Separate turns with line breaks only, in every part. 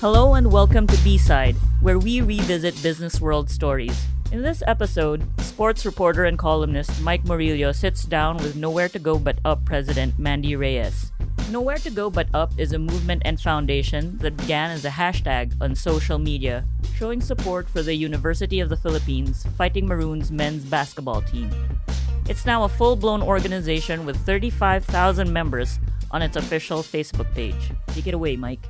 Hello and welcome to B-Side, where we revisit business world stories. In this episode, sports reporter and columnist Mike Murillo sits down with Nowhere to Go But Up president Mandy Reyes. Nowhere to Go But Up is a movement and foundation that began as a hashtag on social media, showing support for the University of the Philippines Fighting Maroons men's basketball team. It's now a full blown organization with 35,000 members on its official Facebook page. Take it away, Mike.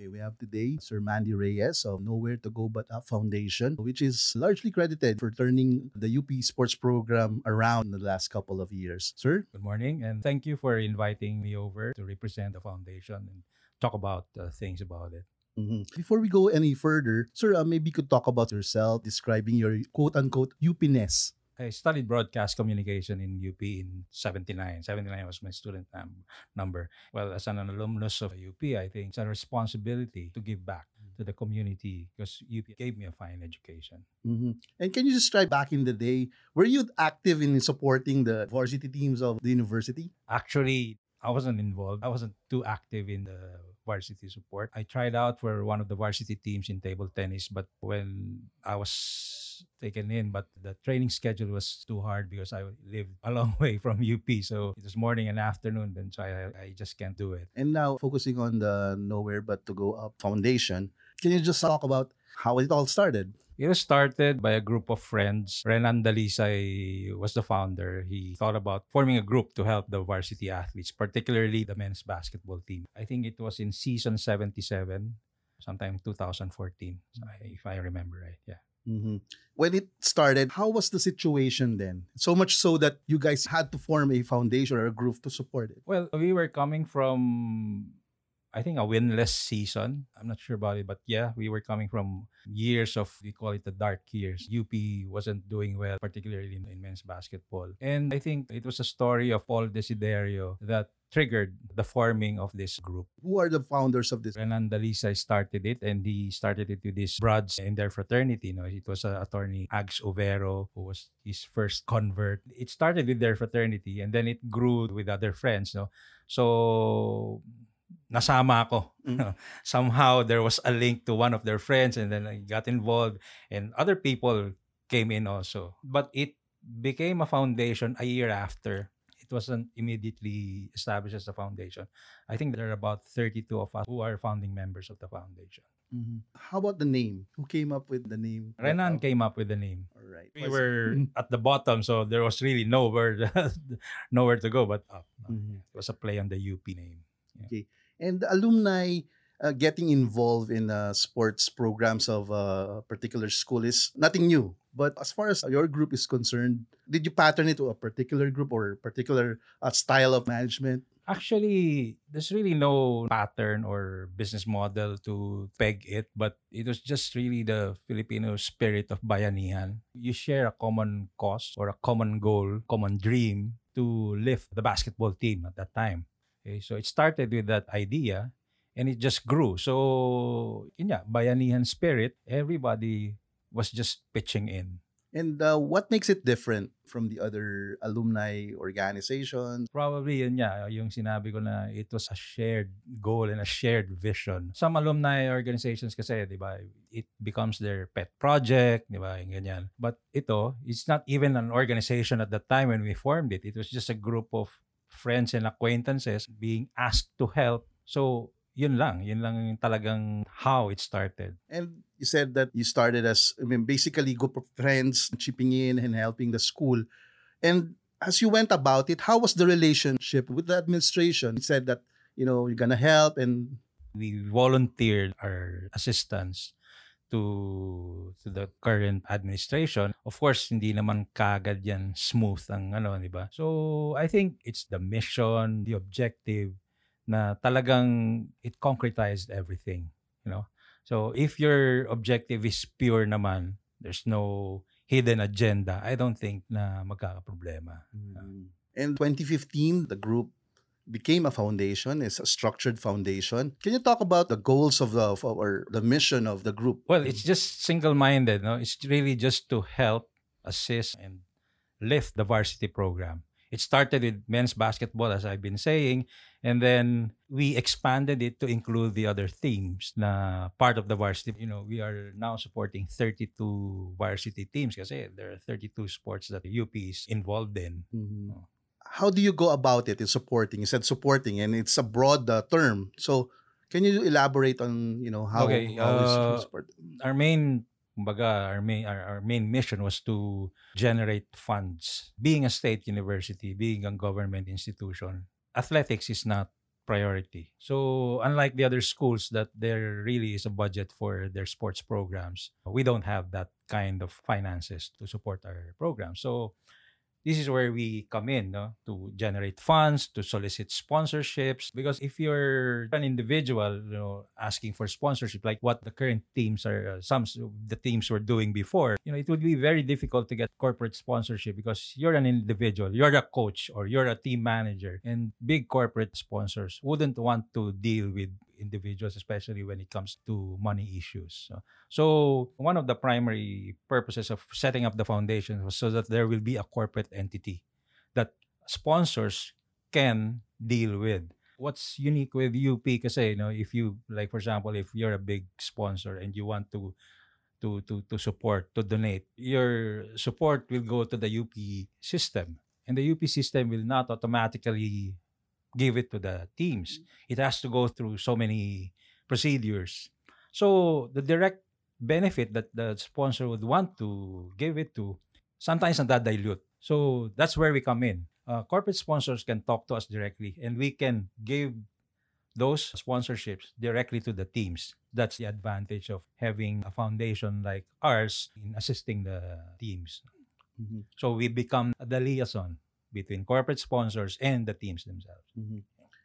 Okay, we have today Sir Mandy Reyes of Nowhere to Go But Up Foundation, which is largely credited for turning the UP sports program around in the last couple of years. Sir?
Good morning, and thank you for inviting me over to represent the foundation and talk about uh, things about it.
Mhm. Before we go any further, sir, uh, maybe you could talk about yourself, describing your quote unquote UPness.
I studied broadcast communication in UP in 79. 79 was my student num- number. Well, as an alumnus of UP, I think it's a responsibility to give back to the community because UP gave me a fine education.
Mhm. And can you describe back in the day, were you active in supporting the varsity teams of the university?
Actually, I wasn't involved. I wasn't too active in the varsity support. I tried out for one of the varsity teams in table tennis, but when I was taken in, but the training schedule was too hard because I lived a long way from UP. So it was morning and afternoon, then so I, I just can't do it.
And now focusing on the Nowhere But to Go Up Foundation, can you just talk about how it all started?
It was started by a group of friends. Renan Dalisay was the founder. He thought about forming a group to help the varsity athletes, particularly the men's basketball team. I think it was in season 77, sometime 2014, if I remember right. Yeah.
Mhm. When it started, how was the situation then? So much so that you guys had to form a foundation or a group to support it.
Well, we were coming from, I think, a winless season. I'm not sure about it, but yeah, we were coming from years of, we call it the dark years. UP wasn't doing well, particularly in, in men's basketball. And I think it was a story of Paul Desiderio that triggered the forming of this group.
Who are the founders of this?
Renan Dalisay started it and he started it with his brothers in their fraternity. You know, it was uh, attorney Ags Overo who was his first convert. It started with their fraternity and then it grew with other friends. No? So, nasama ako.
Mm.
Somehow there was a link to one of their friends and then I got involved and other people came in also. But it became a foundation a year after. It wasn't immediately established as a foundation. I think there are about 32 of us who are founding members of the foundation.
Mhm. How about the name? Who came up with the name?
Renan came up with the name.
All right.
We were at the bottom, so there was really nowhere, nowhere to go but up.
Mhm.
It was a play on the UP name.
And alumni uh, getting involved in uh, sports programs of a particular school is nothing new. But as far as your group is concerned, did you pattern it to a particular group or particular uh, style of management?
Actually, there's really no pattern or business model to peg it, but it was just really the Filipino spirit of bayanihan. You share a common cause or a common goal, common dream to lift the basketball team at that time. Okay, so it started with that idea and it just grew. So, yun nga, bayanihan spirit, everybody was just pitching in.
And uh, what makes it different from the other alumni organizations?
Probably yun nga, yung sinabi ko na it was a shared goal and a shared vision. Some alumni organizations kasi, di ba, it becomes their pet project, di ba, yung ganyan. But ito, it's not even an organization at the time when we formed it. It was just a group of friends and acquaintances being asked to help. So, yun lang. Yun lang yung talagang how it started.
And you said that you started as, I mean, basically group of friends chipping in and helping the school. And as you went about it, how was the relationship with the administration? You said that, you know, you're gonna help and
we volunteered our assistance to to the current administration. Of course, hindi naman kagad yan smooth ang ano, di ba? So, I think it's the mission, the objective na talagang it concretized everything, you know? So, if your objective is pure naman, there's no hidden agenda, I don't think na magkakaproblema.
in 2015, the group became a foundation. It's a structured foundation. Can you talk about the goals of the of, or the mission of the group?
Well, it's just single-minded, no? It's really just to help, assist, and lift the varsity program. It started with men's basketball, as I've been saying, and then we expanded it to include the other teams na part of the varsity. You know, we are now supporting 32 varsity teams kasi there are 32 sports that the UP is involved in.
Mhm. How do you go about it in supporting? You said supporting, and it's a broad uh, term. So, can you elaborate on you know how,
Okay,
how is
uh,
support?
Our main kumbaga, our main our, our main mission was to generate funds. Being a state university, being a government institution, athletics is not priority. So unlike the other schools that there really is a budget for their sports programs, we don't have that kind of finances to support our program. So this is where we come in no? to generate funds to solicit sponsorships because if you're an individual you know asking for sponsorship like what the current teams are uh, some the teams were doing before you know it would be very difficult to get corporate sponsorship because you're an individual you're a coach or you're a team manager and big corporate sponsors wouldn't want to deal with individuals especially when it comes to money issues so one of the primary purposes of setting up the foundation was so that there will be a corporate entity that sponsors can deal with. What's unique with UP kasi you know if you like for example if you're a big sponsor and you want to to to to support to donate your support will go to the UP system and the UP system will not automatically give it to the teams it has to go through so many procedures so the direct benefit that the sponsor would want to give it to sometimes that dilute. So that's where we come in. Uh, corporate sponsors can talk to us directly and we can give those sponsorships directly to the teams. That's the advantage of having a foundation like ours in assisting the teams.
Mhm.
So we become the liaison between corporate sponsors and the teams themselves.
Mhm.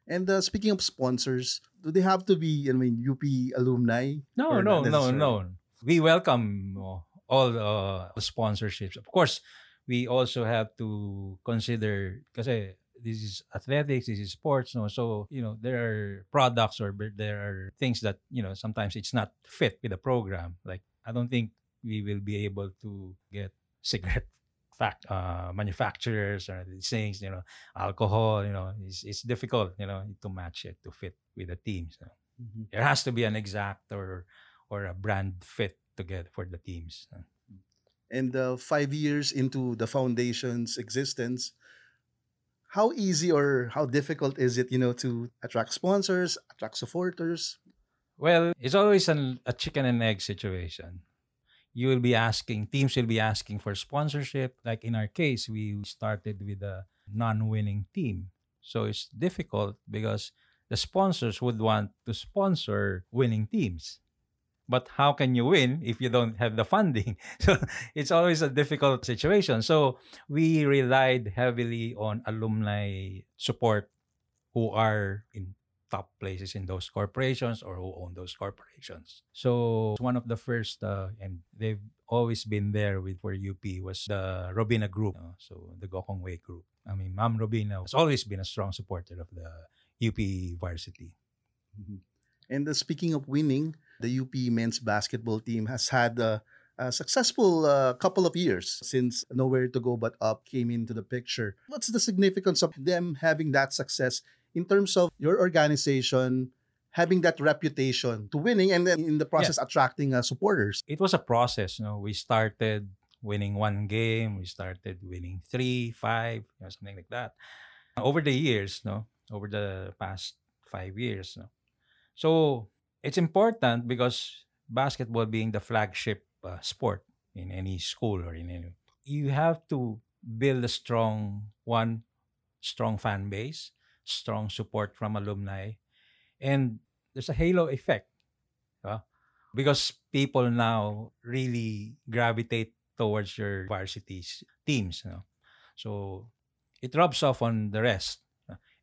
And uh, speaking of sponsors, do they have to be, I mean, UP alumni?
No, no, no, no. We welcome uh, all uh, sponsorships. Of course, we also have to consider kasi this is athletics, this is sports, no. So you know there are products or there are things that you know sometimes it's not fit with the program. Like I don't think we will be able to get cigarette fact uh, manufacturers or these things. You know, alcohol. You know, it's it's difficult. You know, to match it to fit with the teams. you know
Mhm.
there has to be an exact or or a brand fit together for the teams.
And uh, five years into the foundation's existence, how easy or how difficult is it, you know, to attract sponsors, attract supporters?
Well, it's always an, a chicken and egg situation. You will be asking, teams will be asking for sponsorship. Like in our case, we started with a non winning team. So it's difficult because the sponsors would want to sponsor winning teams. But how can you win if you don't have the funding? So it's always a difficult situation. So we relied heavily on alumni support who are in top places in those corporations or who own those corporations. So one of the first, uh, and they've always been there with for UP was the Robina Group, uh, so the Gokongwei Group. I mean, Ma'am Robina has always been a strong supporter of the UP varsity.
Mhm. And uh, speaking of winning, the UP men's basketball team has had a, a successful uh, couple of years since Nowhere to Go But Up came into the picture. What's the significance of them having that success in terms of your organization having that reputation to winning and then in the process attracting uh, supporters?
It was a process. You know, we started winning one game, we started winning three, five, you know, something like that. Over the years, no, over the past five years, no. So it's important because basketball being the flagship uh, sport in any school or in any, you have to build a strong one, strong fan base, strong support from alumni, and there's a halo effect, because people now really gravitate towards your varsities teams, you know? so it rubs off on the rest.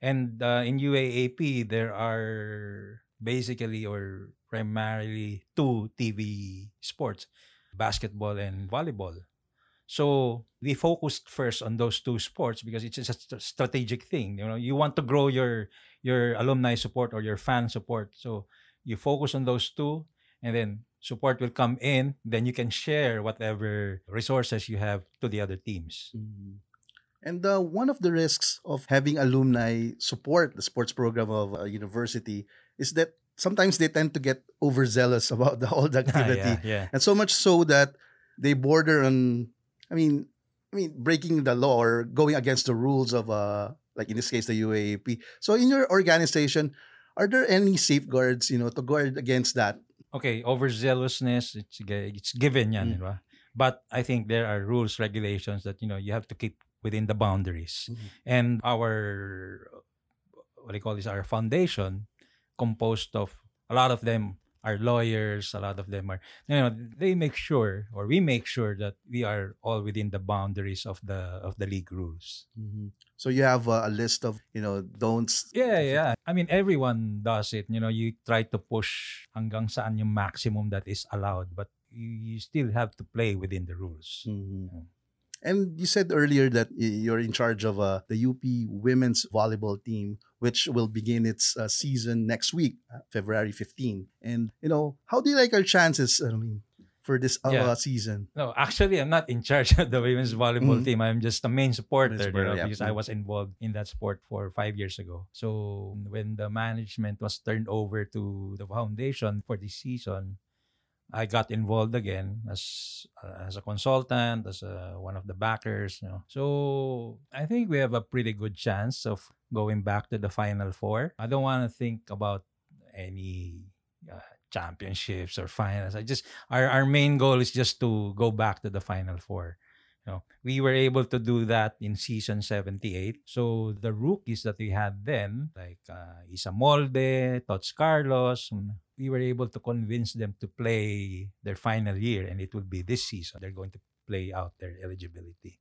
And uh, in UAAP, there are basically or primarily two TV sports basketball and volleyball. So we focused first on those two sports because it's just a strategic thing. You know, you want to grow your your alumni support or your fan support. So you focus on those two, and then support will come in. Then you can share whatever resources you have to the other teams.
Mhm. And uh, one of the risks of having alumni support the sports program of a university is that sometimes they tend to get overzealous about the whole activity.
yeah, yeah.
And so much so that they border on, I mean, I mean, breaking the law or going against the rules of, uh, like in this case, the UAAP. So in your organization, are there any safeguards, you know, to guard against that?
Okay, overzealousness, it's, it's given yan,
Mm.
ba? But I think there are rules, regulations that, you know, you have to keep within the boundaries.
Mhm.
And our, what do you call this, our foundation composed of, a lot of them are lawyers, a lot of them are, you know, they make sure, or we make sure that we are all within the boundaries of the, of the league rules.
Mhm. So you have uh, a list of, you know, don'ts.
Yeah, yeah. I mean, everyone does it. You know, you try to push hanggang saan yung maximum that is allowed, but you, you still have to play within the rules.
Mhm.
Mm.
And you said earlier that you're in charge of uh, the UP women's volleyball team, which will begin its uh, season next week, uh, February 15. And, you know, how do you like our chances, I mean, for this uh,
Yeah.
season?
No, actually, I'm not in charge of the women's volleyball
Mhm.
team. I'm just a main supporter,
Main
you know,
yeah.
because I was involved in that sport for five years ago. So when the management was turned over to the foundation for this season, I got involved again as uh, as a consultant, as a, one of the backers. You know, so I think we have a pretty good chance of going back to the final four. I don't want to think about any uh, championships or finals. I just our our main goal is just to go back to the final four. You know, we were able to do that in season 78. So the rookies that we had then, like uh, Isa Molde, Tots Carlos, we were able to convince them to play their final year and it will be this season. They're going to play out their eligibility.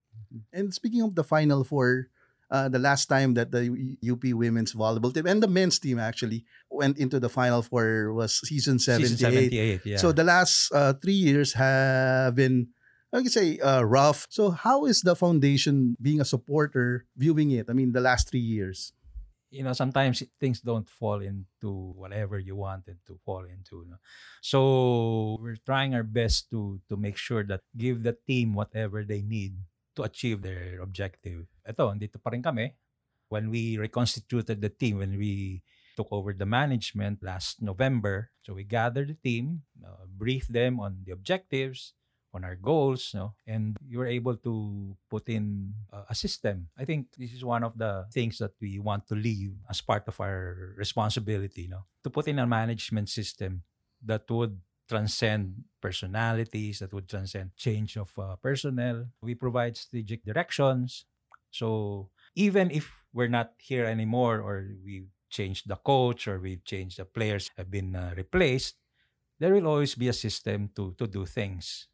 And speaking of the Final Four, uh, the last time that the UP women's volleyball team and the men's team actually went into the Final Four was season 78.
Season 78, yeah.
So the last uh, three years have been, I can say, uh, rough. So how is the foundation being a supporter viewing it? I mean, the last three years.
You know sometimes things don't fall into whatever you wanted to fall into no? so we're trying our best to to make sure that give the team whatever they need to achieve their objective ito dito pa rin kami when we reconstituted the team when we took over the management last November so we gathered the team uh, briefed them on the objectives on our goals, no? and you were able to put in uh, a system. I think this is one of the things that we want to leave as part of our responsibility, no? to put in a management system that would transcend personalities, that would transcend change of uh, personnel. We provide strategic directions. So even if we're not here anymore, or we changed the coach, or we've changed the players have been uh, replaced, there will always be a system to to do things.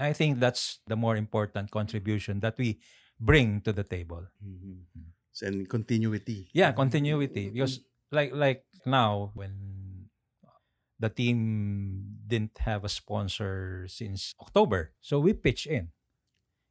I think that's the more important contribution that we bring to the table.
So, and continuity.
Yeah, continuity because like like now when the team didn't have a sponsor since October, so we pitch in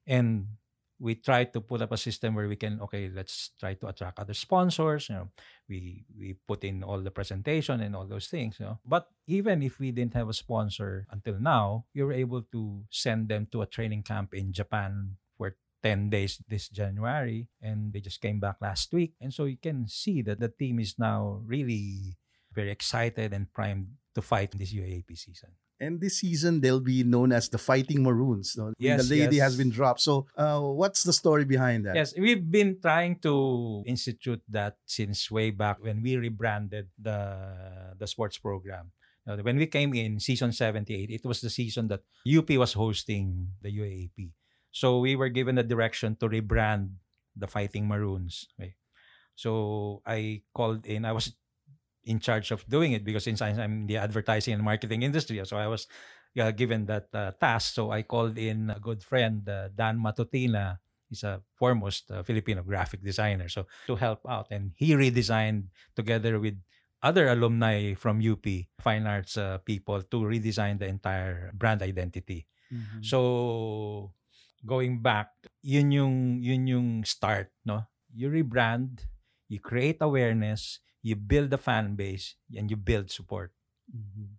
and we try to put up a system where we can okay let's try to attract other sponsors you know we we put in all the presentation and all those things you know. But even if we didn't have a sponsor until now we were able to send them to a training camp in Japan for 10 days this January and they just came back last week. And so you can see that the team is now really very excited and primed to fight this UAAP season
And this season, they'll be known as the Fighting Maroons. No?
Yes,
the lady
yes.
has been dropped. So, uh, what's the story behind that?
Yes, we've been trying to institute that since way back when we rebranded the the sports program. Now, when we came in season 78, it was the season that UP was hosting the UAAP. So we were given the direction to rebrand the Fighting Maroons. Okay. So I called in. I was in charge of doing it because since I'm in the advertising and marketing industry, so I was uh, given that uh, task. So I called in a good friend, uh, Dan Matutina. He's a foremost uh, Filipino graphic designer. So to help out, and he redesigned together with other alumni from UP fine arts uh, people to redesign the entire brand identity.
Mhm.
So going back, yun yung yun yung start, no? You rebrand, you create awareness, you build a fan base, and you build support.
Mhm.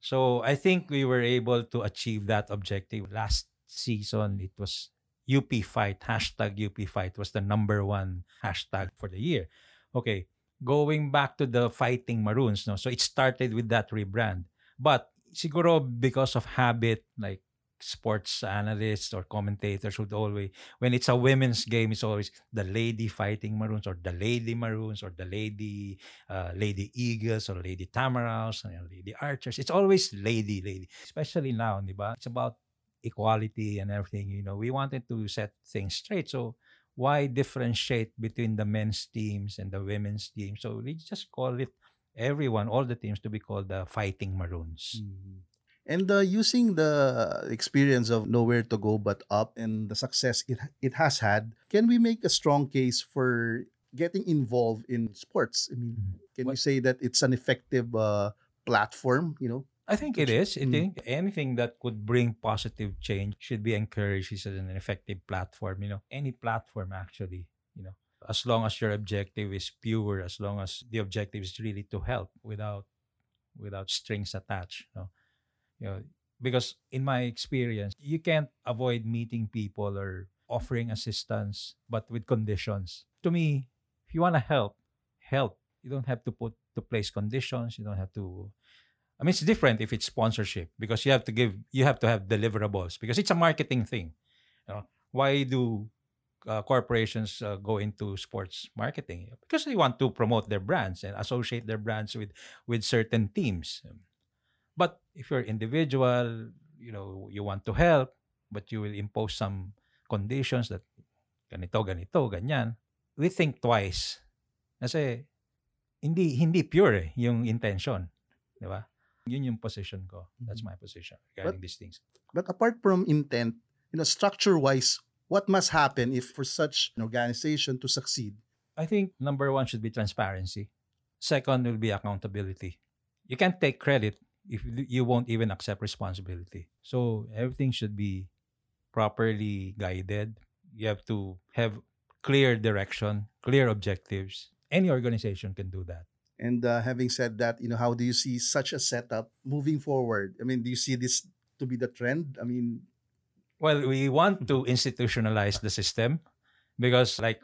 So I think we were able to achieve that objective. Last season, it was UP Fight, hashtag UP Fight was the number one hashtag for the year. Okay, going back to the Fighting Maroons, no? so it started with that rebrand. But siguro because of habit, like sports analysts or commentators would always, when it's a women's game, it's always the Lady Fighting Maroons or the Lady Maroons or the Lady uh, Lady Eagles or Lady Tamaraws or Lady Archers. It's always Lady, Lady. Especially now, di ba? It's about equality and everything. You know, we wanted to set things straight. So why differentiate between the men's teams and the women's teams? So we just call it everyone, all the teams to be called the Fighting Maroons.
Mhm. And uh, using the experience of nowhere to go but up and the success it it has had, can we make a strong case for getting involved in sports? I mean,
Mhm.
can
Well-
you say that it's an effective uh, platform? You know,
I think it is. I
Mm.
think anything that could bring positive change should be encouraged is an effective platform. You know, any platform actually. You know, as long as your objective is pure, as long as the objective is really to help without without strings attached. You know, you know, because in my experience, you can't avoid meeting people or offering assistance, but with conditions. To me, if you want to help, help. You don't have to put to place conditions. You don't have to I mean, it's different if it's sponsorship because you have to give, you have to have deliverables because it's a marketing thing. You know, why do uh, corporations uh, go into sports marketing? Because they want to promote their brands and associate their brands with with certain teams. But if you're individual, you know, you want to help, but you will impose some conditions that ganito, ganito, ganyan. We think twice. Kasi hindi hindi pure eh, yung intention, di ba? Yun yung position ko. That's
Mhm.
my position regarding
But-
these things.
but apart from intent, you know, structure-wise, what must happen if for such an organization to succeed?
I think number one should be transparency. Second will be accountability. You can't take credit if you won't even accept responsibility. So everything should be properly guided. You have to have clear direction, clear objectives. Any organization can do that.
And uh, having said that, you know, how do you see such a setup moving forward? I mean, do you see this to be the trend? I mean,
Well, we want to institutionalize the system because, like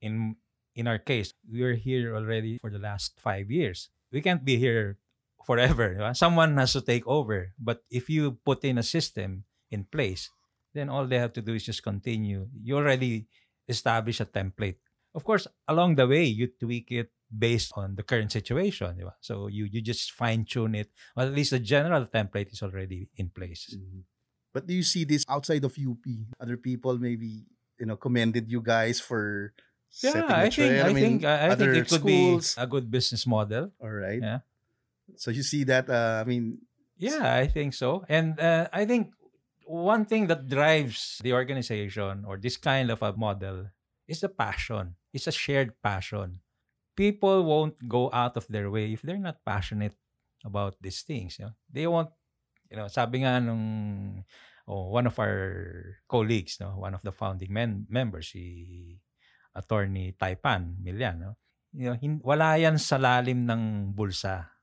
in in our case, we're here already for the last five years. We can't be here forever. di ba? Someone has to take over. But if you put in a system in place, then all they have to do is just continue. You already establish a template. Of course, along the way, you tweak it based on the current situation. di ba? So you you just fine tune it. Or at least the general template is already in place. Mm-hmm.
but do you see this outside of UP? Other people maybe, you know, commended you guys for setting the
I think. I, think I, I think it could
schools.
be a good business model.
All right.
Yeah.
So you see that, uh, I mean,
Yeah, I think so. And uh, I think one thing that drives the organization or this kind of a model is the passion. It's a shared passion. People won't go out of their way if they're not passionate about these things. You know? They won't, you know, sabi nga nung oh, one of our colleagues, no, one of the founding men- members, si attorney Taipan Milian, no? You know, hin- wala yan sa lalim ng bulsa.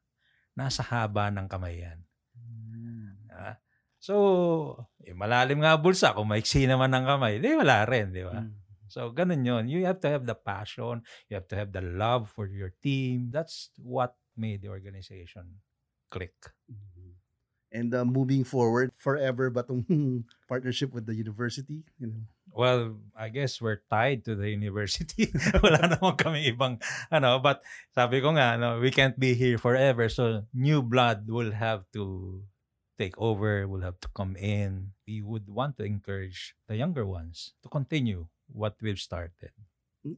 Nasa haba ng kamay yan. Ah, So, eh, malalim nga bulsa. Kung maiksi naman ng kamay, di wala rin, di ba?
mm,
So, ganun yun. You have to have the passion. You have to have the love for your team. That's what made the organization click.
and uh, moving forward forever ba tong partnership with the university? You know,
Well, I guess we're tied to the university. Wala naman kami ibang, ano, but sabi ko nga, no, we can't be here forever. So, new blood will have to take over, will have to come in. We would want to encourage the younger ones to continue what we've started.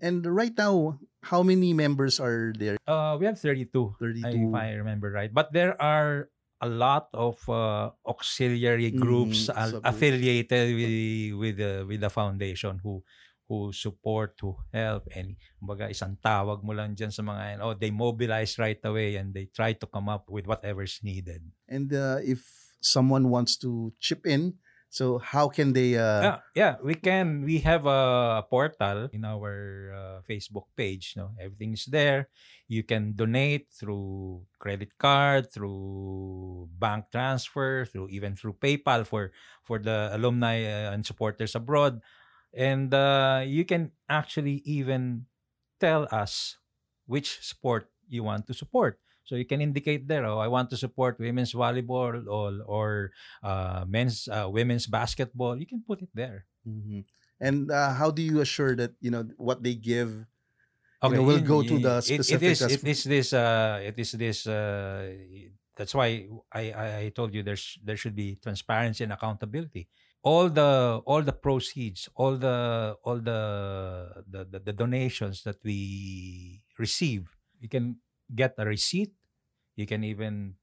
And right now, how many members are there?
Uh, we have 32,
32.
if I remember right. But there are a lot of uh, auxiliary groups
Mm,
affiliated with with the with the foundation who who support, who help, and kumbaga isang tawag mo lang dyan sa mga yan, oh, they mobilize right away and they try to come up with whatever's needed.
And uh, if someone wants to chip in, so how can they? Uh,
yeah, yeah, we can. We have a portal in our uh, Facebook page. You No, everything is there. You can donate through credit card, through bank transfer, through even through PayPal for for the alumni uh, and supporters abroad. And uh, you can actually even tell us which sport you want to support. So you can indicate there, oh, I want to support women's volleyball or, or uh, men's uh, women's basketball. You can put it there.
Mhm. And uh, how do you assure that you know what they give? You know, we'll go to the
it- It is,
as-
it is this. Uh, it is this. Uh, that's why I, I I told you there's there should be transparency and accountability. All the all the proceeds, all the all the the, the, the donations that we receive, you can get a receipt. You can even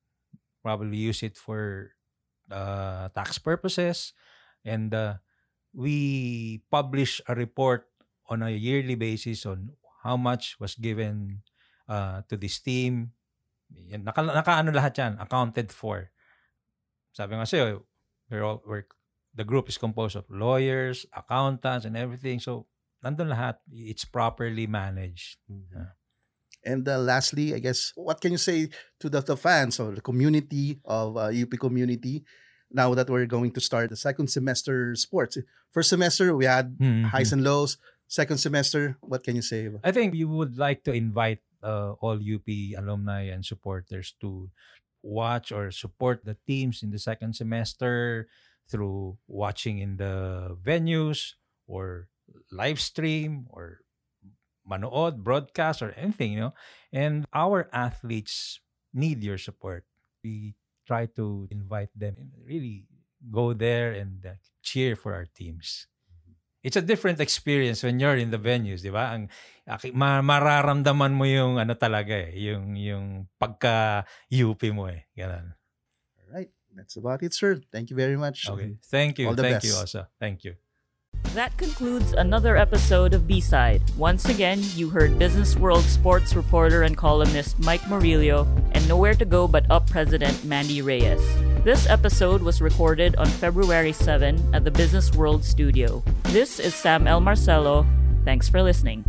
probably use it for uh, tax purposes, and uh, we publish a report on a yearly basis on how much was given uh, to this team. Yan, naka, nakaano lahat yan, accounted for. Sabi nga sa'yo, we're all, we're, the group is composed of lawyers, accountants, and everything. So, nandun lahat. It's properly managed.
Mhm. And uh, lastly, I guess, what can you say to the, the fans or the community of uh, UP community now that we're going to start the second semester sports? First semester, we had
Mhm.
highs and lows. Second semester, what can you say?
I think we would like to invite uh, all UP alumni and supporters to watch or support the teams in the second semester through watching in the venues or live stream or manood, broadcast or anything, you know. And our athletes need your support. We try to invite them and really go there and uh, cheer for our teams. It's a different experience when you're in the venues, di ba? Ang ma- mararamdaman mo yung ano talaga eh, yung yung pagka UP mo eh, ganun.
All right. That's about it, sir. Thank you very much.
Okay. Thank you.
All the
Thank you,
best.
Osa. Thank you.
That concludes another episode of B-Side. Once again, you heard Business World sports reporter and columnist Mike Murillo and Nowhere to Go But Up president Mandy Reyes. This episode was recorded on February 7 at the Business World studio. This is Sam L. Marcelo. Thanks for listening.